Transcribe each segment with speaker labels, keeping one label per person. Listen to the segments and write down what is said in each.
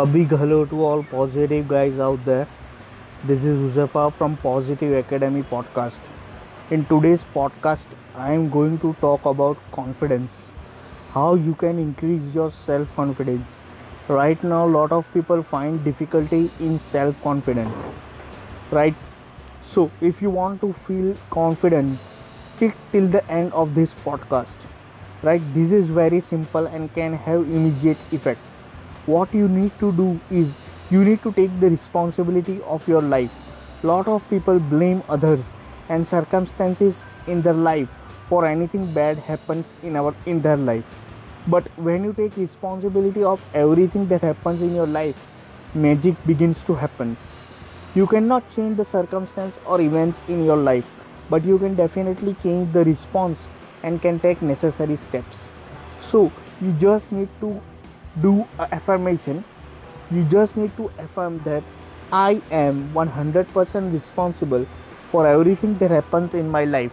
Speaker 1: A big hello to all positive guys out there. This is Uzefa from Positive Academy podcast. In today's podcast, I am going to talk about confidence. How you can increase your self confidence. Right now, a lot of people find difficulty in self confidence. Right? So, if you want to feel confident, stick till the end of this podcast. Right? This is very simple and can have immediate effect what you need to do is you need to take the responsibility of your life. Lot of people blame others and circumstances in their life for anything bad happens in our in their life. But when you take responsibility of everything that happens in your life magic begins to happen. You cannot change the circumstance or events in your life but you can definitely change the response and can take necessary steps. So you just need to do affirmation you just need to affirm that i am 100% responsible for everything that happens in my life.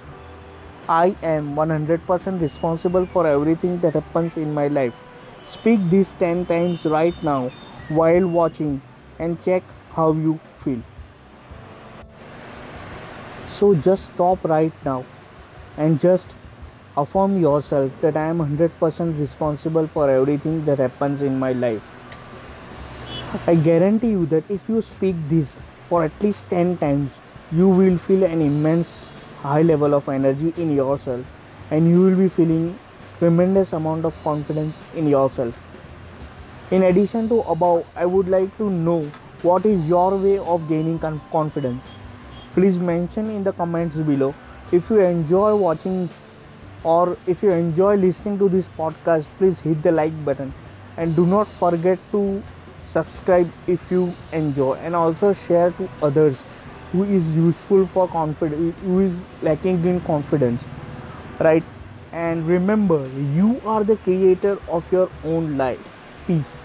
Speaker 1: I am 100% responsible for everything that happens in my life. Speak this 10 times right now while watching and check how you feel. So just stop right now and just affirm yourself that I am 100% responsible for everything that happens in my life. I guarantee you that if you speak this for at least 10 times, you will feel an immense high level of energy in yourself and you will be feeling tremendous amount of confidence in yourself. In addition to above, I would like to know what is your way of gaining confidence. Please mention in the comments below. If you enjoy watching or if you enjoy listening to this podcast please hit the like button. And do not forget to subscribe if you enjoy. And also share to others who is useful for confidence who is lacking in confidence. Right? And remember you are the creator of your own life. Peace